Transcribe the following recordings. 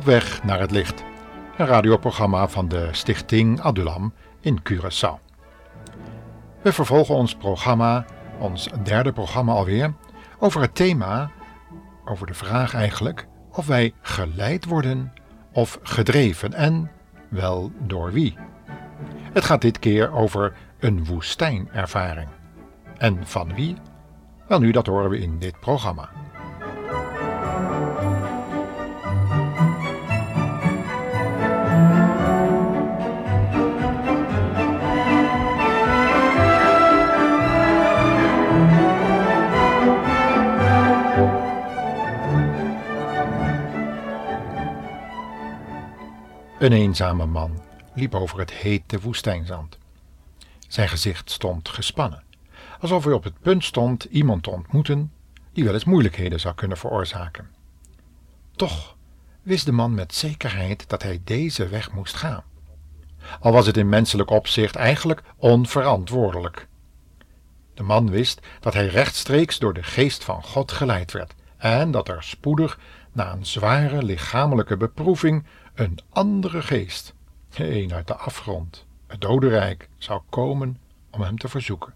Op weg naar het licht, een radioprogramma van de Stichting Adulam in Curaçao. We vervolgen ons programma, ons derde programma alweer, over het thema, over de vraag eigenlijk, of wij geleid worden of gedreven en wel door wie. Het gaat dit keer over een woestijnervaring. En van wie? Wel nu, dat horen we in dit programma. Een eenzame man liep over het hete woestijnzand. Zijn gezicht stond gespannen, alsof hij op het punt stond iemand te ontmoeten die wel eens moeilijkheden zou kunnen veroorzaken. Toch wist de man met zekerheid dat hij deze weg moest gaan, al was het in menselijk opzicht eigenlijk onverantwoordelijk. De man wist dat hij rechtstreeks door de geest van God geleid werd en dat er spoedig, na een zware lichamelijke beproeving, een andere geest, een uit de afgrond, het dodenrijk, zou komen om hem te verzoeken.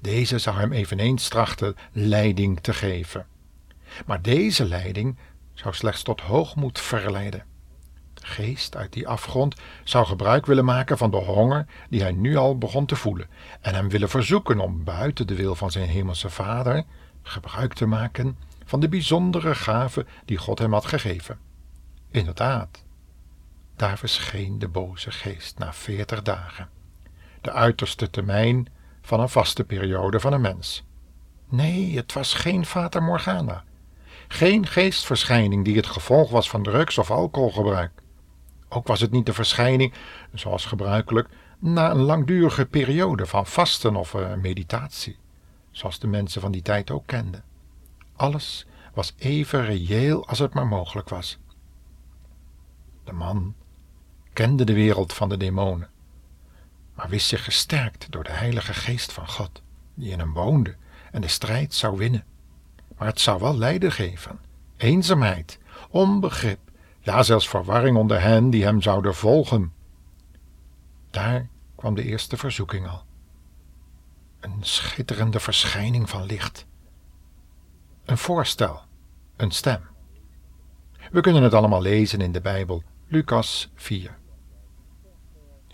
Deze zou hem eveneens trachten leiding te geven. Maar deze leiding zou slechts tot hoogmoed verleiden. De geest uit die afgrond zou gebruik willen maken van de honger die hij nu al begon te voelen en hem willen verzoeken om buiten de wil van zijn hemelse vader gebruik te maken van de bijzondere gave die God hem had gegeven. Inderdaad, daar verscheen de boze geest na veertig dagen, de uiterste termijn van een vaste periode van een mens. Nee, het was geen Fata Morgana, geen geestverschijning die het gevolg was van drugs- of alcoholgebruik. Ook was het niet de verschijning, zoals gebruikelijk, na een langdurige periode van vasten of uh, meditatie, zoals de mensen van die tijd ook kenden. Alles was even reëel als het maar mogelijk was. De man kende de wereld van de demonen, maar wist zich gesterkt door de Heilige Geest van God, die in hem woonde en de strijd zou winnen. Maar het zou wel lijden geven, eenzaamheid, onbegrip, ja zelfs verwarring onder hen die hem zouden volgen. Daar kwam de eerste verzoeking al. Een schitterende verschijning van licht. Een voorstel, een stem. We kunnen het allemaal lezen in de Bijbel, Lucas 4.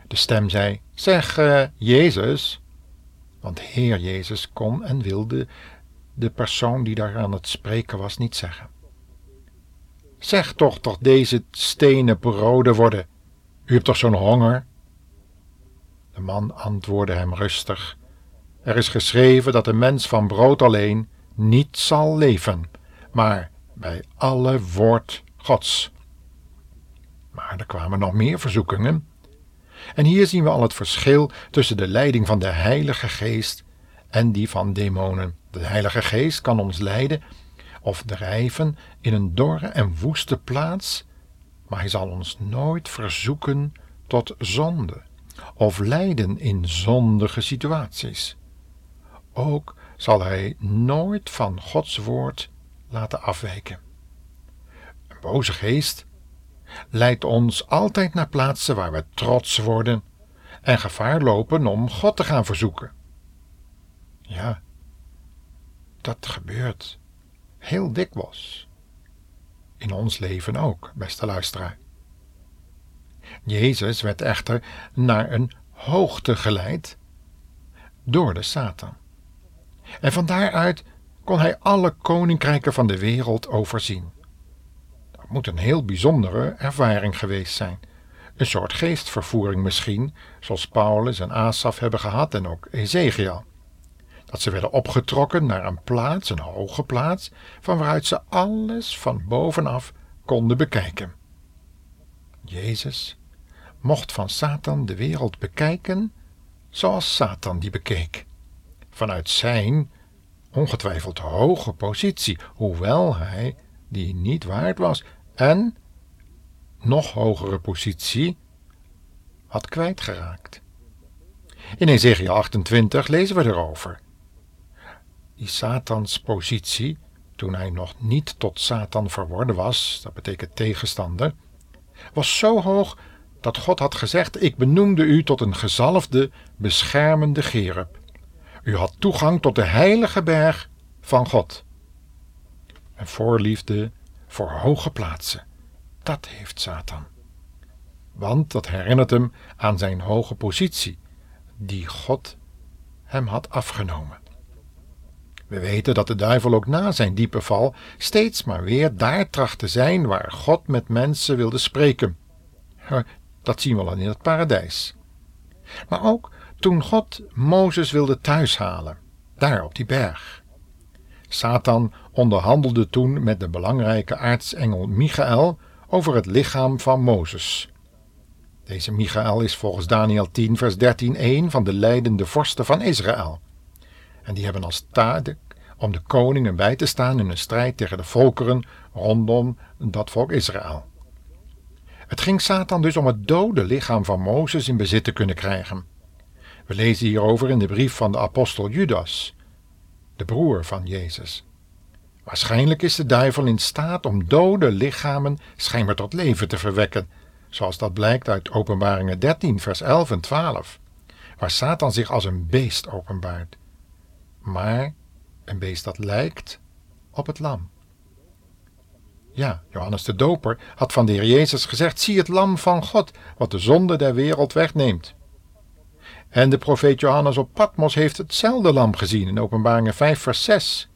De stem zei: Zeg, uh, Jezus. Want Heer Jezus kon en wilde de persoon die daar aan het spreken was niet zeggen. Zeg toch dat deze stenen broden worden. U hebt toch zo'n honger? De man antwoordde hem rustig: Er is geschreven dat de mens van brood alleen niet zal leven, maar bij alle woord Gods. Maar er kwamen nog meer verzoekingen. En hier zien we al het verschil tussen de leiding van de Heilige Geest en die van demonen. De Heilige Geest kan ons leiden of drijven in een dorre en woeste plaats, maar hij zal ons nooit verzoeken tot zonde of leiden in zondige situaties. Ook zal hij nooit van Gods woord laten afwijken. Een boze geest leidt ons altijd naar plaatsen waar we trots worden en gevaar lopen om God te gaan verzoeken. Ja, dat gebeurt heel dikwijls. In ons leven ook, beste luisteraar. Jezus werd echter naar een hoogte geleid door de Satan. En van daaruit kon hij alle koninkrijken van de wereld overzien moet een heel bijzondere ervaring geweest zijn. Een soort geestvervoering misschien, zoals Paulus en Asaf hebben gehad en ook Ezekiel. Dat ze werden opgetrokken naar een plaats, een hoge plaats, van waaruit ze alles van bovenaf konden bekijken. Jezus mocht van Satan de wereld bekijken zoals Satan die bekeek. Vanuit zijn ongetwijfeld hoge positie, hoewel hij die niet waard was en, nog hogere positie, had kwijtgeraakt. In Ezekiel 28 lezen we erover. Die Satans positie toen hij nog niet tot Satan verworden was, dat betekent tegenstander, was zo hoog dat God had gezegd: Ik benoemde u tot een gezalfde, beschermende gerub. U had toegang tot de heilige berg van God. Een voorliefde voor hoge plaatsen, dat heeft Satan. Want dat herinnert hem aan zijn hoge positie, die God hem had afgenomen. We weten dat de duivel ook na zijn diepe val steeds maar weer daar tracht te zijn waar God met mensen wilde spreken. Dat zien we al in het paradijs. Maar ook toen God Mozes wilde thuishalen, daar op die berg. Satan onderhandelde toen met de belangrijke aartsengel Michael over het lichaam van Mozes. Deze Michael is volgens Daniel 10, vers 13 een van de leidende vorsten van Israël. En die hebben als taak om de koningen bij te staan in een strijd tegen de volkeren rondom dat volk Israël. Het ging Satan dus om het dode lichaam van Mozes in bezit te kunnen krijgen. We lezen hierover in de brief van de apostel Judas, de broer van Jezus. Waarschijnlijk is de duivel in staat om dode lichamen schijnbaar tot leven te verwekken, zoals dat blijkt uit Openbaringen 13, vers 11 en 12, waar Satan zich als een beest openbaart. Maar een beest dat lijkt op het lam. Ja, Johannes de Doper had van de Heer Jezus gezegd: Zie het lam van God, wat de zonde der wereld wegneemt. En de profeet Johannes op Patmos heeft hetzelfde lam gezien in Openbaringen 5, vers 6.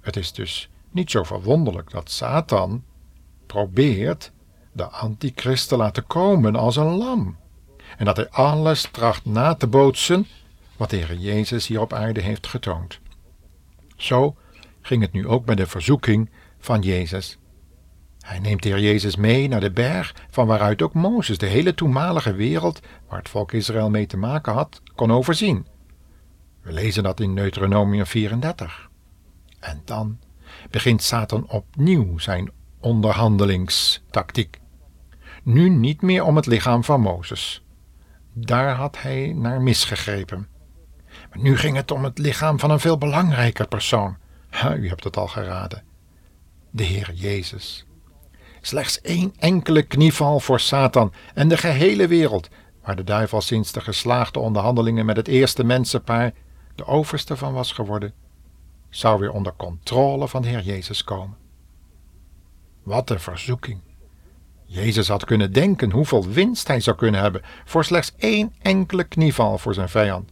Het is dus niet zo verwonderlijk dat Satan probeert de antichrist te laten komen als een lam. En dat hij alles tracht na te bootsen wat de Heer Jezus hier op aarde heeft getoond. Zo ging het nu ook bij de verzoeking van Jezus. Hij neemt de Heer Jezus mee naar de berg van waaruit ook Mozes de hele toenmalige wereld, waar het volk Israël mee te maken had, kon overzien. We lezen dat in Deuteronomium 34. En dan begint Satan opnieuw zijn onderhandelingstactiek. Nu niet meer om het lichaam van Mozes. Daar had hij naar misgegrepen. Maar nu ging het om het lichaam van een veel belangrijker persoon. u hebt het al geraden. De Heer Jezus. Slechts één enkele knieval voor Satan en de gehele wereld, waar de duivel sinds de geslaagde onderhandelingen met het eerste mensenpaar de overste van was geworden, zou weer onder controle van de Heer Jezus komen. Wat een verzoeking! Jezus had kunnen denken hoeveel winst hij zou kunnen hebben voor slechts één enkele knieval voor zijn vijand.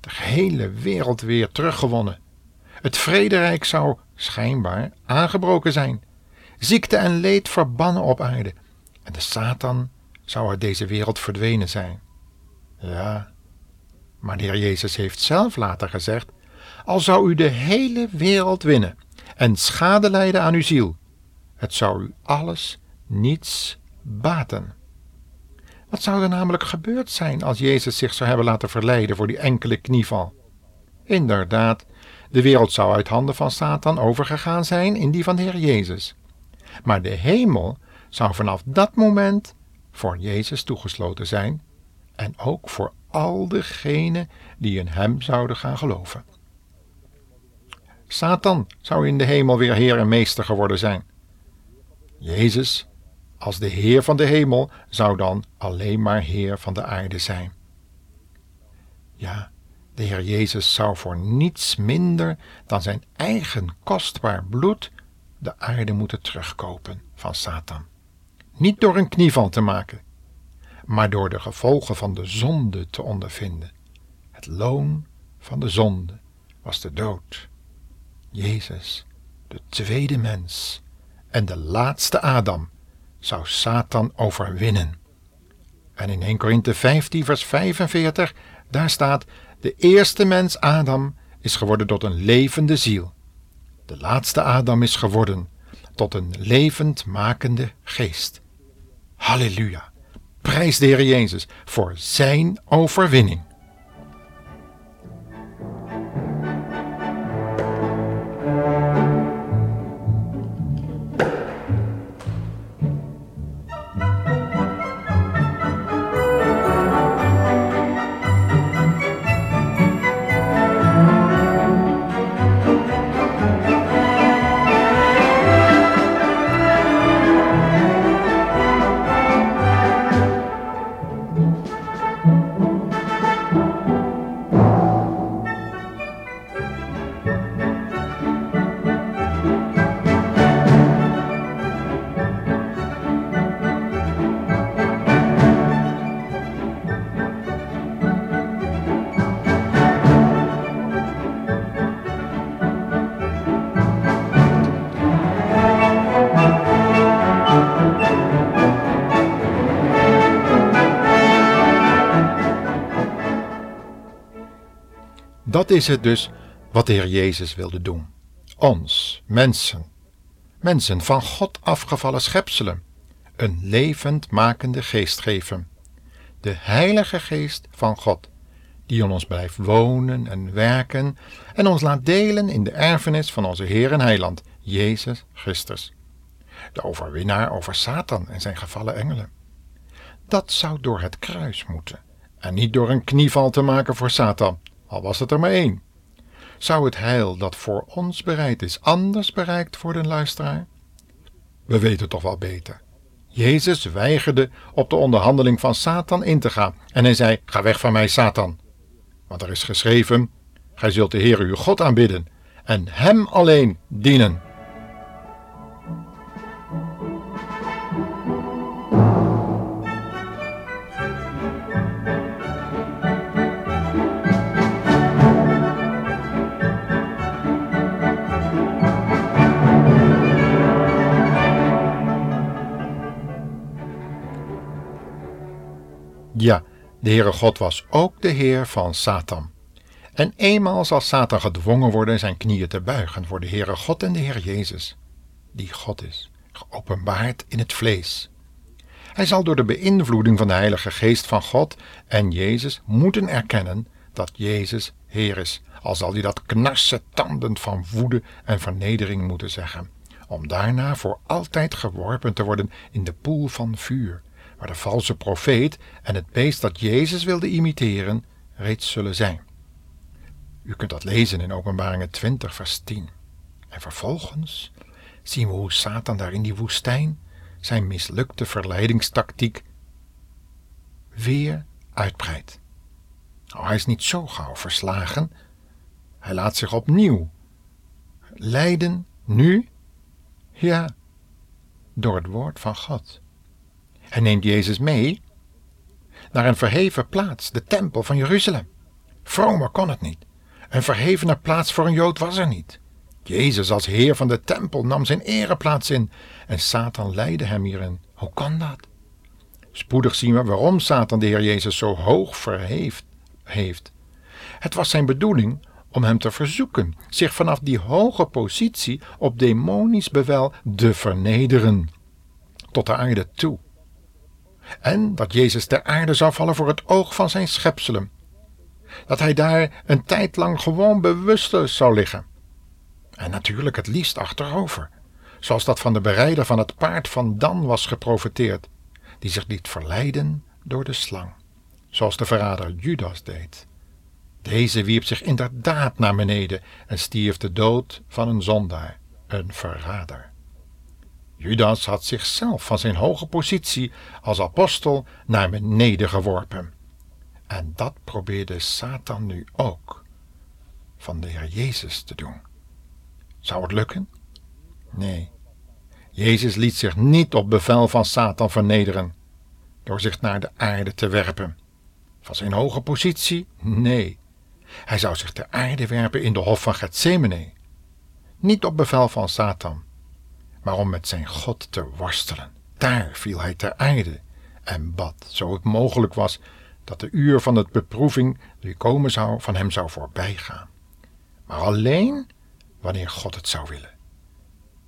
De hele wereld weer teruggewonnen. Het vrederijk zou schijnbaar aangebroken zijn. Ziekte en leed verbannen op aarde. En de Satan zou uit deze wereld verdwenen zijn. Ja, maar de Heer Jezus heeft zelf later gezegd: Al zou u de hele wereld winnen en schade lijden aan uw ziel, het zou u alles niets baten. Wat zou er namelijk gebeurd zijn als Jezus zich zou hebben laten verleiden voor die enkele knieval? Inderdaad, de wereld zou uit handen van Satan overgegaan zijn in die van de Heer Jezus. Maar de hemel zou vanaf dat moment voor Jezus toegesloten zijn en ook voor al degenen die in Hem zouden gaan geloven. Satan zou in de hemel weer Heer en Meester geworden zijn. Jezus als de Heer van de hemel zou dan alleen maar Heer van de aarde zijn. Ja, de Heer Jezus zou voor niets minder dan zijn eigen kostbaar bloed de aarde moeten terugkopen van Satan. Niet door een knieval te maken, maar door de gevolgen van de zonde te ondervinden. Het loon van de zonde was de dood. Jezus, de tweede mens en de laatste Adam, zou Satan overwinnen. En in 1 Korinthe 15, vers 45, daar staat: De eerste mens, Adam, is geworden tot een levende ziel. De laatste Adam is geworden tot een levend makende geest. Halleluja! Prijs de Heer Jezus voor zijn overwinning. Dat is het dus wat de Heer Jezus wilde doen. Ons, mensen, mensen van God afgevallen schepselen, een levend makende geest geven. De Heilige Geest van God, die in ons blijft wonen en werken en ons laat delen in de erfenis van onze Heer en Heiland, Jezus Christus. De overwinnaar over Satan en zijn gevallen engelen. Dat zou door het kruis moeten en niet door een knieval te maken voor Satan, al was het er maar één. Zou het heil dat voor ons bereid is anders bereikt voor de luisteraar? We weten toch wel beter. Jezus weigerde op de onderhandeling van Satan in te gaan en hij zei: Ga weg van mij, Satan. Want er is geschreven: Gij zult de Heer uw God aanbidden en Hem alleen dienen. Ja, de Heere God was ook de Heer van Satan. En eenmaal zal Satan gedwongen worden zijn knieën te buigen voor de Heere God en de Heer Jezus, die God is, geopenbaard in het vlees. Hij zal door de beïnvloeding van de Heilige Geest van God en Jezus moeten erkennen dat Jezus Heer is, al zal hij dat knarsen tandend van woede en vernedering moeten zeggen, om daarna voor altijd geworpen te worden in de poel van vuur, waar de valse profeet en het beest dat Jezus wilde imiteren reeds zullen zijn. U kunt dat lezen in Openbaringen 20, vers 10. En vervolgens zien we hoe Satan daar in die woestijn zijn mislukte verleidingstactiek weer uitbreidt. Oh, hij is niet zo gauw verslagen. Hij laat zich opnieuw leiden, nu, ja, door het woord van God. Hij neemt Jezus mee naar een verheven plaats, de tempel van Jeruzalem. Vromer kon het niet. Een verhevener plaats voor een Jood was er niet. Jezus als Heer van de tempel nam zijn ereplaats in en Satan leidde hem hierin. Hoe kan dat? Spoedig zien we waarom Satan de Heer Jezus zo hoog verheeft heeft. Het was zijn bedoeling om hem te verzoeken zich vanaf die hoge positie op demonisch bevel te vernederen tot de aarde toe en dat Jezus ter aarde zou vallen voor het oog van zijn schepselen. Dat hij daar een tijd lang gewoon bewusteloos zou liggen. En natuurlijk het liefst achterover, zoals dat van de berijder van het paard van Dan was geprofeteerd, die zich liet verleiden door de slang, zoals de verrader Judas deed. Deze wierp zich inderdaad naar beneden en stierf de dood van een zondaar, een verrader. Judas had zichzelf van zijn hoge positie als apostel naar beneden geworpen. En dat probeerde Satan nu ook van de Heer Jezus te doen. Zou het lukken? Nee. Jezus liet zich niet op bevel van Satan vernederen door zich naar de aarde te werpen. Van zijn hoge positie? Nee. Hij zou zich ter aarde werpen in de hof van Gethsemane. Niet op bevel van Satan, maar om met zijn God te worstelen. Daar viel hij ter aarde en bad, zo het mogelijk was, dat de uur van de beproeving die komen zou van hem zou voorbijgaan. Maar alleen wanneer God het zou willen.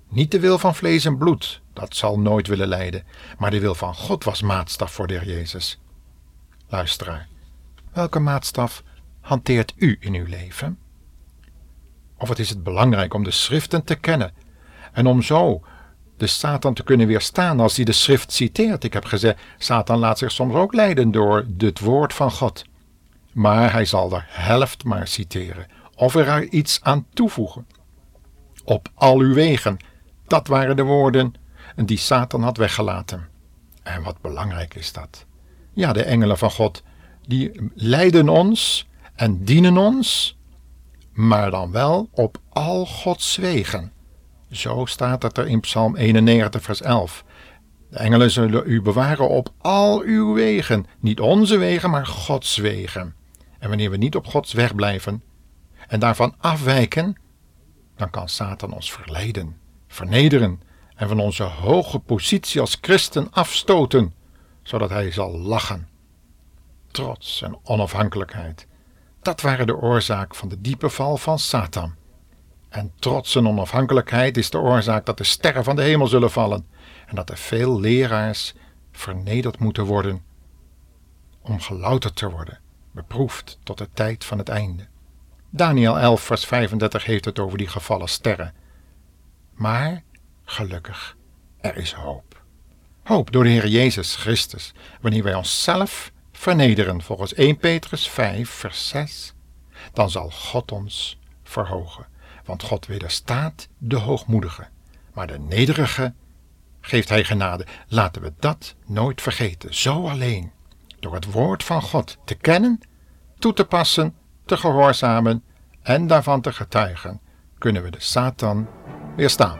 Niet de wil van vlees en bloed, dat zal nooit willen lijden, maar de wil van God was maatstaf voor de Heer Jezus. Luisteraar, welke maatstaf hanteert u in uw leven? Of het is het belangrijk om de schriften te kennen en om zo de Satan te kunnen weerstaan als hij de schrift citeert. Ik heb gezegd, Satan laat zich soms ook leiden door het woord van God. Maar hij zal de helft maar citeren, of er iets aan toevoegen. Op al uw wegen, dat waren de woorden die Satan had weggelaten. En wat belangrijk is dat. Ja, de engelen van God, die leiden ons en dienen ons, maar dan wel op al Gods wegen. Zo staat het er in Psalm 91, vers 11. De engelen zullen u bewaren op al uw wegen. Niet onze wegen, maar Gods wegen. En wanneer we niet op Gods weg blijven en daarvan afwijken, dan kan Satan ons verleiden, vernederen en van onze hoge positie als christen afstoten, zodat hij zal lachen. Trots en onafhankelijkheid, dat waren de oorzaak van de diepe val van Satan. En trots en onafhankelijkheid is de oorzaak dat de sterren van de hemel zullen vallen en dat er veel leraars vernederd moeten worden om gelouterd te worden, beproefd tot de tijd van het einde. Daniel 11, vers 35 heeft het over die gevallen sterren. Maar, gelukkig, er is hoop. Hoop door de Heer Jezus Christus, wanneer wij onszelf vernederen volgens 1 Petrus 5, vers 6, dan zal God ons verhogen. Want God wederstaat de hoogmoedige, maar de nederige geeft hij genade. Laten we dat nooit vergeten. Zo alleen, door het woord van God te kennen, toe te passen, te gehoorzamen en daarvan te getuigen, kunnen we de Satan weerstaan.